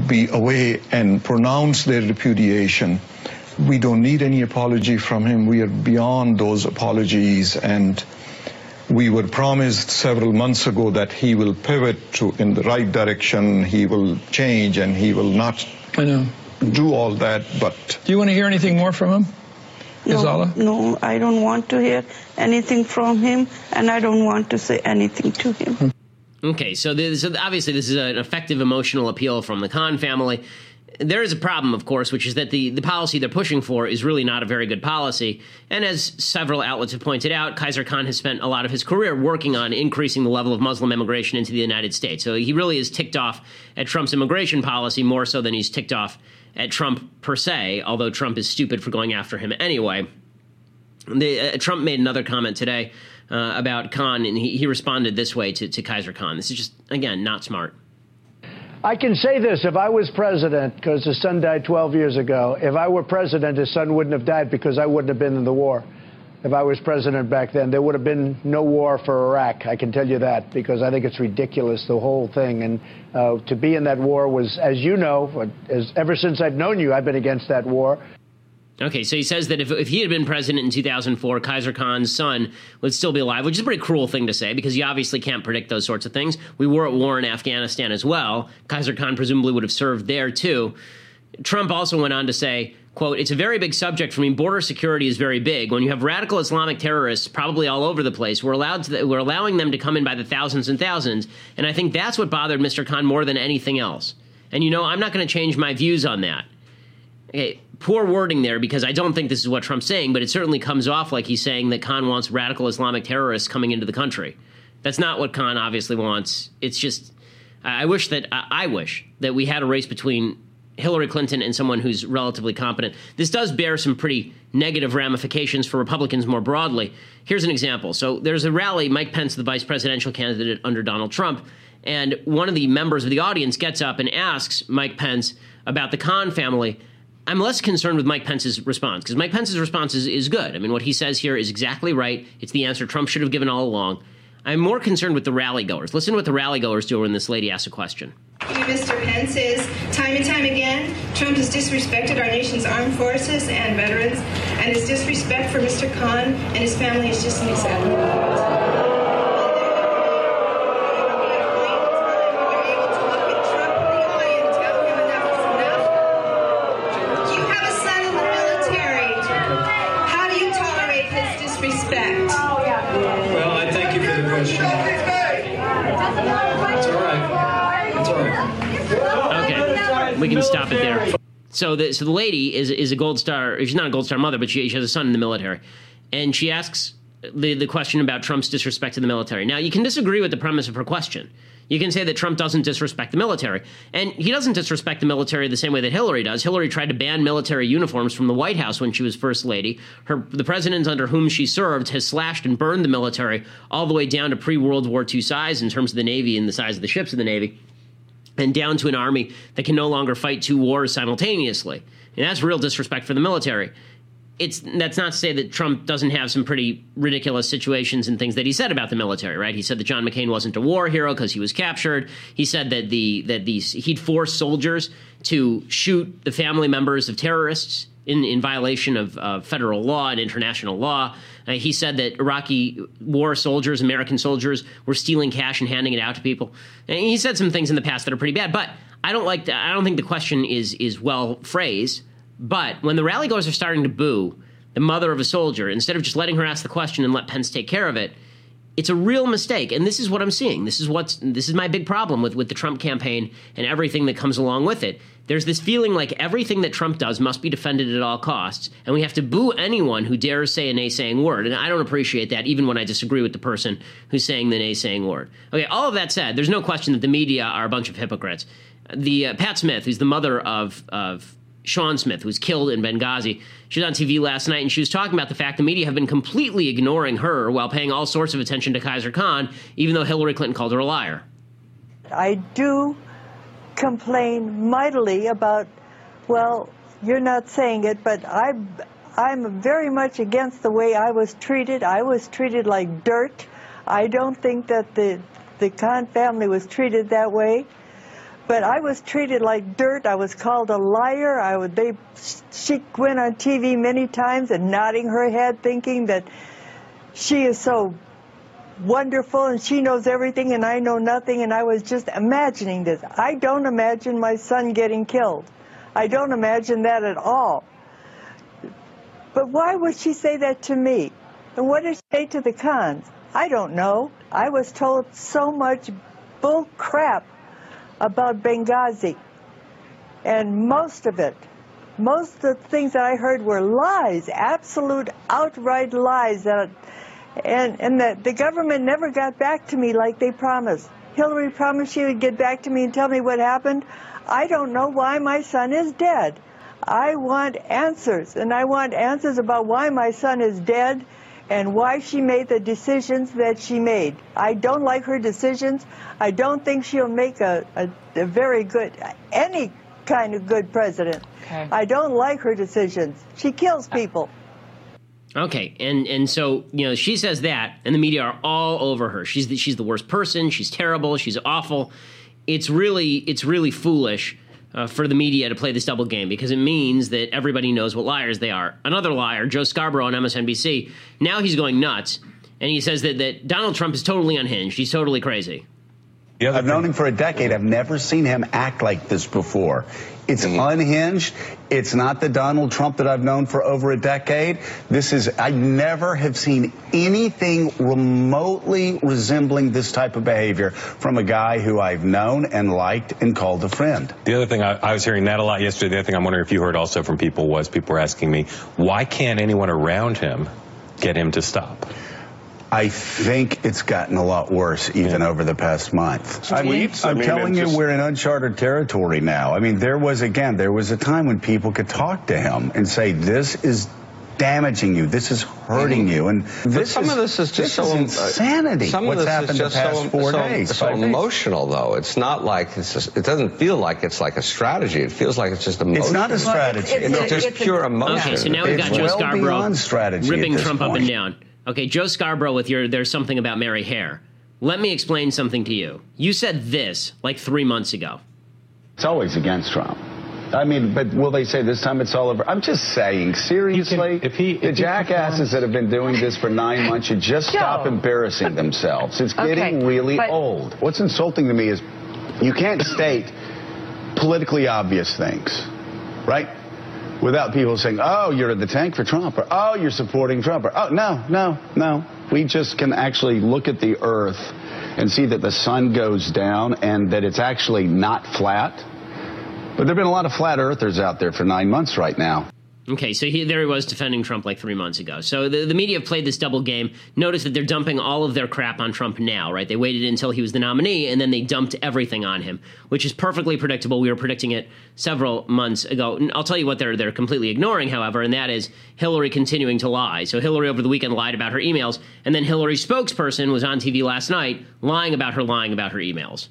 be away and pronounce their repudiation. We don't need any apology from him. We are beyond those apologies and we were promised several months ago that he will pivot to in the right direction, he will change and he will not I know. do all that, but Do you want to hear anything more from him? No, no, I don't want to hear anything from him, and I don't want to say anything to him. Okay, so, this, so obviously this is an effective emotional appeal from the Khan family. There is a problem, of course, which is that the, the policy they're pushing for is really not a very good policy. And as several outlets have pointed out, Kaiser Khan has spent a lot of his career working on increasing the level of Muslim immigration into the United States. So he really is ticked off at Trump's immigration policy more so than he's ticked off at Trump per se, although Trump is stupid for going after him anyway. The, uh, Trump made another comment today uh, about Khan, and he, he responded this way to, to Khizr Khan. This is just, again, not smart. I can say this if I was president, because his son died 12 years ago, if I were president, his son wouldn't have died because I wouldn't have been in the war. If I was president back then, there would have been no war for Iraq. I can tell you that because I think it's ridiculous, the whole thing. And uh, to be in that war was, as you know, as, ever since I've known you, I've been against that war. Okay, so he says that if, if he had been president in 2004, Kaiser Khan's son would still be alive, which is a pretty cruel thing to say because you obviously can't predict those sorts of things. We were at war in Afghanistan as well. Kaiser Khan presumably would have served there too. Trump also went on to say, quote, it's a very big subject for me. Border security is very big. When you have radical Islamic terrorists probably all over the place, we're allowed to, we're allowing them to come in by the thousands and thousands. And I think that's what bothered Mr. Khan more than anything else. And you know, I'm not going to change my views on that. Okay, poor wording there because I don't think this is what Trump's saying, but it certainly comes off like he's saying that Khan wants radical Islamic terrorists coming into the country. That's not what Khan obviously wants. It's just, I wish that, I wish that we had a race between Hillary Clinton and someone who's relatively competent. This does bear some pretty negative ramifications for Republicans more broadly. Here's an example. So there's a rally, Mike Pence, the vice presidential candidate under Donald Trump, and one of the members of the audience gets up and asks Mike Pence about the Khan family I'm less concerned with Mike Pence's response because Mike Pence's response is, is good. I mean, what he says here is exactly right. It's the answer Trump should have given all along. I'm more concerned with the rally goers. Listen to what the rally goers do when this lady asks a question. Mr. Pence is time and time again, Trump has disrespected our nation's armed forces and veterans, and his disrespect for Mr. Khan and his family is just unacceptable. we stop it there. So the so the lady is is a gold star. She's not a gold star mother, but she, she has a son in the military, and she asks the the question about Trump's disrespect to the military. Now you can disagree with the premise of her question. You can say that Trump doesn't disrespect the military, and he doesn't disrespect the military the same way that Hillary does. Hillary tried to ban military uniforms from the White House when she was first lady. Her the president under whom she served has slashed and burned the military all the way down to pre World War II size in terms of the Navy and the size of the ships of the Navy and down to an army that can no longer fight two wars simultaneously. And that's real disrespect for the military. It's that's not to say that Trump doesn't have some pretty ridiculous situations and things that he said about the military, right? He said that John McCain wasn't a war hero because he was captured. He said that the that these he'd force soldiers to shoot the family members of terrorists in, in violation of uh, federal law and international law. Uh, he said that Iraqi war soldiers, American soldiers, were stealing cash and handing it out to people. And he said some things in the past that are pretty bad. But I don't like. I don't think the question is is well phrased. But when the rally goers are starting to boo the mother of a soldier, instead of just letting her ask the question and let Pence take care of it, it's a real mistake. And this is what I'm seeing. This is what's this is my big problem with, with the Trump campaign and everything that comes along with it. There's this feeling like everything that Trump does must be defended at all costs, and we have to boo anyone who dares say a naysaying word. And I don't appreciate that, even when I disagree with the person who's saying the naysaying word. Okay, all of that said, there's no question that the media are a bunch of hypocrites. The uh, Pat Smith, who's the mother of of Sean Smith, who was killed in Benghazi, she was on TV last night and she was talking about the fact the media have been completely ignoring her while paying all sorts of attention to Kaiser Khan, even though Hillary Clinton called her a liar. I do complain mightily about, well, you're not saying it, but I, I'm very much against the way I was treated. I was treated like dirt. I don't think that the, the Khan family was treated that way. But I was treated like dirt. I was called a liar. I would, they, she went on TV many times and nodding her head, thinking that she is so wonderful and she knows everything and I know nothing and I was just imagining this. I don't imagine my son getting killed. I don't imagine that at all. But why would she say that to me? And what did she say to the Khans? I don't know. I was told so much bull crap about Benghazi. And most of it, most of the things that I heard were lies, absolute outright lies that and, and the, the government never got back to me like they promised. Hillary promised she would get back to me and tell me what happened. I don't know why my son is dead. I want answers, and I want answers about why my son is dead and why she made the decisions that she made. I don't like her decisions. I don't think she'll make a, a, a very good, any kind of good president. Okay. I don't like her decisions. She kills people. Okay, and and so you know she says that, and the media are all over her. She's the, she's the worst person. She's terrible. She's awful. It's really it's really foolish uh, for the media to play this double game because it means that everybody knows what liars they are. Another liar, Joe Scarborough on MSNBC. Now he's going nuts, and he says that that Donald Trump is totally unhinged. He's totally crazy. I've known him for a decade. I've never seen him act like this before. It's mm-hmm. unhinged. It's not the Donald Trump that I've known for over a decade. This is, I never have seen anything remotely resembling this type of behavior from a guy who I've known and liked and called a friend. The other thing, I, I was hearing that a lot yesterday. The other thing I'm wondering if you heard also from people was people were asking me, why can't anyone around him get him to stop? I think it's gotten a lot worse even yeah. over the past month. I mean, I'm I mean, telling you, we're in uncharted territory now. I mean, there was, again, there was a time when people could talk to him and say, this is damaging you. This is hurting mm-hmm. you. And this some is, of this is just so uh, insanity. Some What's of this happened is just the past so, four so, days. So emotional, days. though. It's not like it's just, it doesn't feel like it's like a strategy. It feels like it's just emotional. It's not a strategy. Well, it's, it's, it's, just pure emotion. Okay, so now we've got Joe well Scarborough ripping Trump point. up and down. Okay, Joe Scarborough with your There's Something About Mary Hair. Let me explain something to you. You said this like three months ago. It's always against Trump. I mean, but will they say this time it's all over? I'm just saying, seriously, can, if he, if the jackasses that have been doing this for nine months should just Joe. stop embarrassing themselves. It's okay, getting really but, old. What's insulting to me is you can't state politically obvious things, right? Without people saying, oh, you're in the tank for Trump, or oh, you're supporting Trump, or oh, no, no, no. We just can actually look at the earth and see that the sun goes down and that it's actually not flat. But there have been a lot of flat earthers out there for nine months right now. Okay, so he, there he was defending Trump like three months ago. So the, the media have played this double game. Notice that they're dumping all of their crap on Trump now, right? They waited until he was the nominee, and then they dumped everything on him, which is perfectly predictable. We were predicting it several months ago. And I'll tell you what they're they're completely ignoring, however, and that is Hillary continuing to lie. So Hillary over the weekend lied about her emails, and then Hillary's spokesperson was on TV last night lying about her lying about her emails.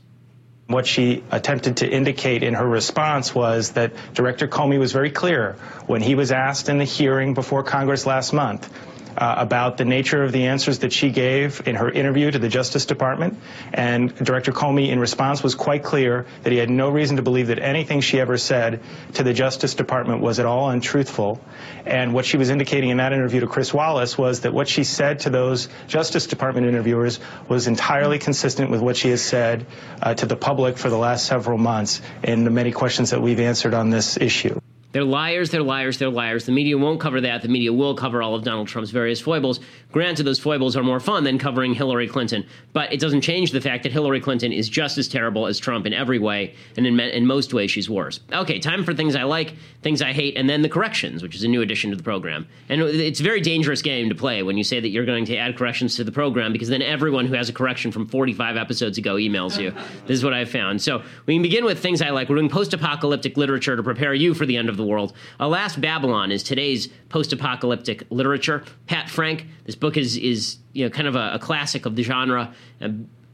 What she attempted to indicate in her response was that Director Comey was very clear when he was asked in the hearing before Congress last month uh, about the nature of the answers that she gave in her interview to the Justice Department. And Director Comey, in response, was quite clear that he had no reason to believe that anything she ever said to the Justice Department was at all untruthful. And what she was indicating in that interview to Chris Wallace was that what she said to those Justice Department interviewers was entirely consistent with what she has said uh, to the public for the last several months in the many questions that we've answered on this issue. They're liars, they're liars, they're liars. The media won't cover that. The media will cover all of Donald Trump's various foibles. Granted, those foibles are more fun than covering Hillary Clinton, but it doesn't change the fact that Hillary Clinton is just as terrible as Trump in every way, and in, in most ways, she's worse. Okay, time for things I like, things I hate, and then the corrections, which is a new addition to the program. And it's a very dangerous game to play when you say that you're going to add corrections to the program, because then everyone who has a correction from 45 episodes ago emails you. [LAUGHS] This is what I've found. So we can begin with things I like. We're doing post apocalyptic literature to prepare you for the end of the world. Alas, Babylon is today's post-apocalyptic literature. Pat Frank, this book is is you know kind of a, a classic of the genre. Uh,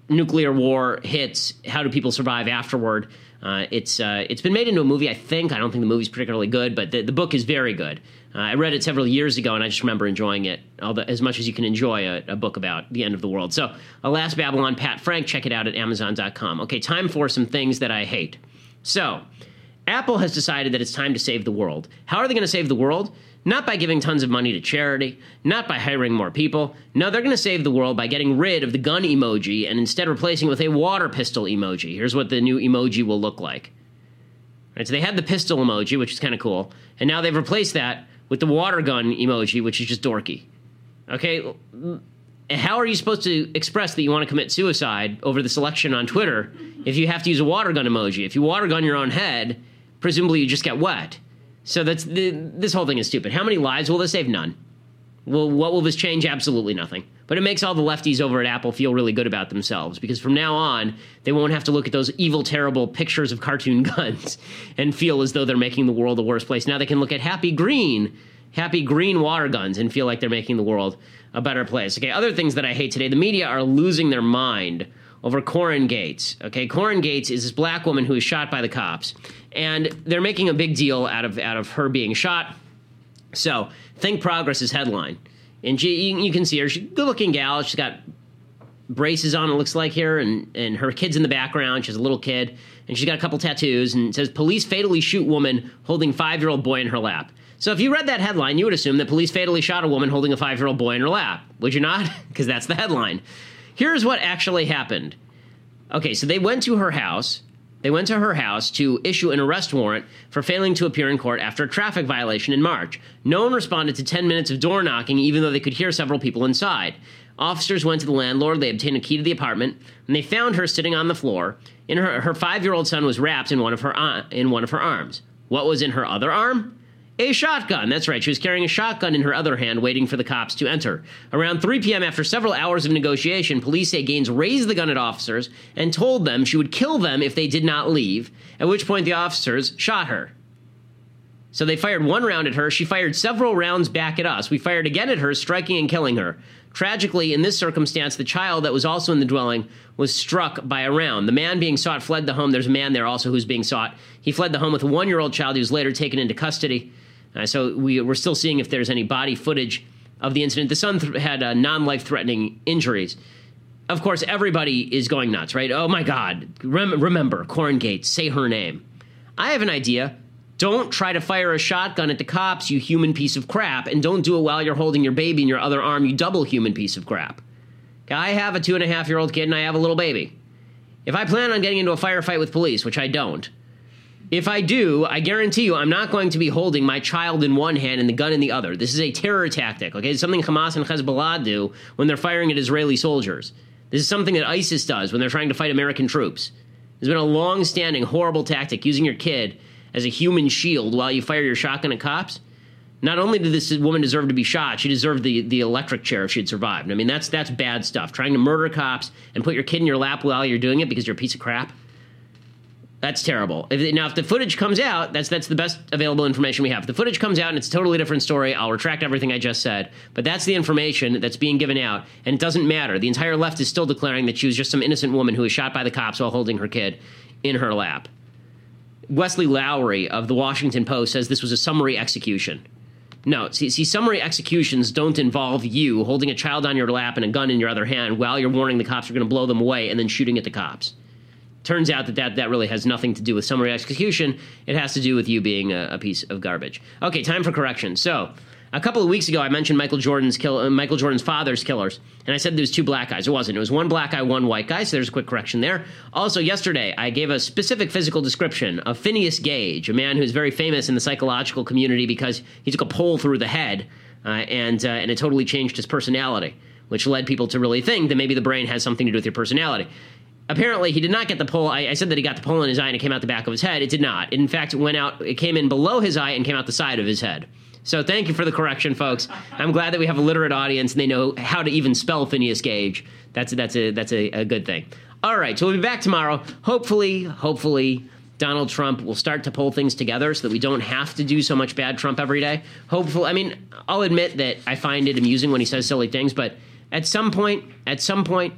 nuclear war hits. How do people survive afterward? Uh, it's uh, it's been made into a movie. I think I don't think the movie's particularly good, but the, the book is very good. Uh, I read it several years ago, and I just remember enjoying it the, as much as you can enjoy a, a, book about the end of the world. So, Alas Babylon, Pat Frank. Check it out at Amazon.com. Okay, time for some things that I hate. So, Apple has decided that it's time to save the world. How are they going to save the world? Not by giving tons of money to charity, not by hiring more people. No, they're going to save the world by getting rid of the gun emoji and instead replacing it with a water pistol emoji. Here's what the new emoji will look like. Right, so they had the pistol emoji, which is kind of cool, and now they've replaced that with the water gun emoji, which is just dorky. Okay, how are you supposed to express that you want to commit suicide over the selection on Twitter if you have to use a water gun emoji? If you water gun your own head, presumably you just get wet. So that's the, this whole thing is stupid. How many lives will this save? None. Well, what will this change? Absolutely nothing. But it makes all the lefties over at Apple feel really good about themselves because from now on, they won't have to look at those evil, terrible pictures of cartoon [LAUGHS] guns and feel as though they're making the world a worse place. Now they can look at happy green, happy green water guns and feel like they're making the world a better place. Okay, other things that I hate today the media are losing their mind over Korryn Gaines. Okay, Korryn Gaines is this black woman who was shot by the cops and they're making a big deal out of out of her being shot. So, Think Progress is headline, and she, you, you can see her. She's a good-looking gal. She's got braces on. It looks like here, and and her kid's in the background. She's a little kid, and she's got a couple tattoos. And it says, "Police fatally shoot woman holding five-year-old boy in her lap." So if you read that headline, you would assume that police fatally shot a woman holding a five-year-old boy in her lap. Would you not? [LAUGHS] Because that's the headline. Here's what actually happened. Okay, so they went to her house they went to her house to issue an arrest warrant for failing to appear in court after a traffic violation in March. No one responded to 10 minutes of door knocking, even though they could hear several people inside. Officers went to the landlord, they obtained a key to the apartment, and they found her sitting on the floor. In her, her five year old son was wrapped in one, of her, uh, in one of her arms. What was in her other arm? A shotgun. That's right. She was carrying a shotgun in her other hand, waiting for the cops to enter. Around 3 p.m., after several hours of negotiation, police say Gaines raised the gun at officers and told them she would kill them if they did not leave, at which point the officers shot her. So they fired one round at her. She fired several rounds back at us. We fired again at her, striking and killing her. Tragically, in this circumstance, the child that was also in the dwelling was struck by a round. The man being sought fled the home. There's a man there also who's being sought. He fled the home with a one year old child who was later taken into custody. Uh, so we, we're still seeing if there's any body footage of the incident. The son th- had uh, non life threatening injuries. Of course, everybody is going nuts, right? Oh my God. Rem- remember, Korryn Gaines, say her name. I have an idea. Don't try to fire a shotgun at the cops, you human piece of crap, and don't do it while you're holding your baby in your other arm, you double human piece of crap. I have a two and a half year old kid and I have a little baby. If I plan on getting into a firefight with police, which I don't, if I do, I guarantee you I'm not going to be holding my child in one hand and the gun in the other. This is a terror tactic, okay? It's something Hamas and Hezbollah do when they're firing at Israeli soldiers. This is something that ISIS does when they're trying to fight American troops. It's been a long standing, horrible tactic using your kid as a human shield while you fire your shotgun at cops. Not only did this woman deserve to be shot, she deserved the, the electric chair if she had survived. I mean, that's, that's bad stuff. Trying to murder cops and put your kid in your lap while you're doing it because you're a piece of crap. That's terrible. If, now, if the footage comes out, that's that's the best available information we have. If the footage comes out and it's a totally different story, I'll retract everything I just said. But that's the information that's being given out, and it doesn't matter. The entire left is still declaring that she was just some innocent woman who was shot by the cops while holding her kid in her lap. Wesley Lowery of the Washington Post says this was a summary execution. No, see, see, summary executions don't involve you holding a child on your lap and a gun in your other hand while you're warning the cops you're going to blow them away and then shooting at the cops turns out that, that that really has nothing to do with summary execution. It has to do with you being a, a piece of garbage. Okay, time for correction. So, A couple of weeks ago, I mentioned Michael Jordan's kill, uh, Michael Jordan's father's killers, and I said there was two black guys. It wasn't. It was one black guy, one white guy. So there's a quick correction there. Also, yesterday, I gave a specific physical description of Phineas Gage, a man who's very famous in the psychological community because he took a pole through the head, uh, and uh, and it totally changed his personality, which led people to really think that maybe the brain has something to do with your personality apparently he did not get the pole. I, I, said that he got the pole in his eye and it came out the back of his head. It did not. In fact, it went out. It came in below his eye and came out the side of his head. So thank you for the correction, folks. I'm glad that we have a literate audience and they know how to even spell Phineas Gage. That's that's a that's a, a good thing. All right, so we'll be back tomorrow. Hopefully, hopefully. Donald Trump will start to pull things together so that we don't have to do so much bad Trump every day. Hopefully, I mean, I'll admit that I find it amusing when he says silly things, but at some point, at some point,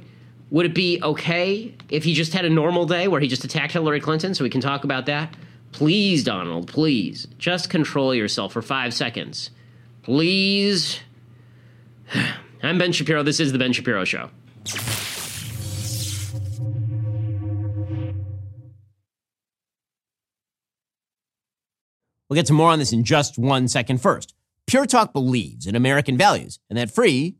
would it be okay if he just had a normal day where he just attacked Hillary Clinton so we can talk about that? Please, Donald, please, just control yourself for five seconds. Please. [SIGHS] I'm Ben Shapiro. This is The Ben Shapiro Show. We'll get to more on this in just one second. First, Pure Talk believes in American values, and that free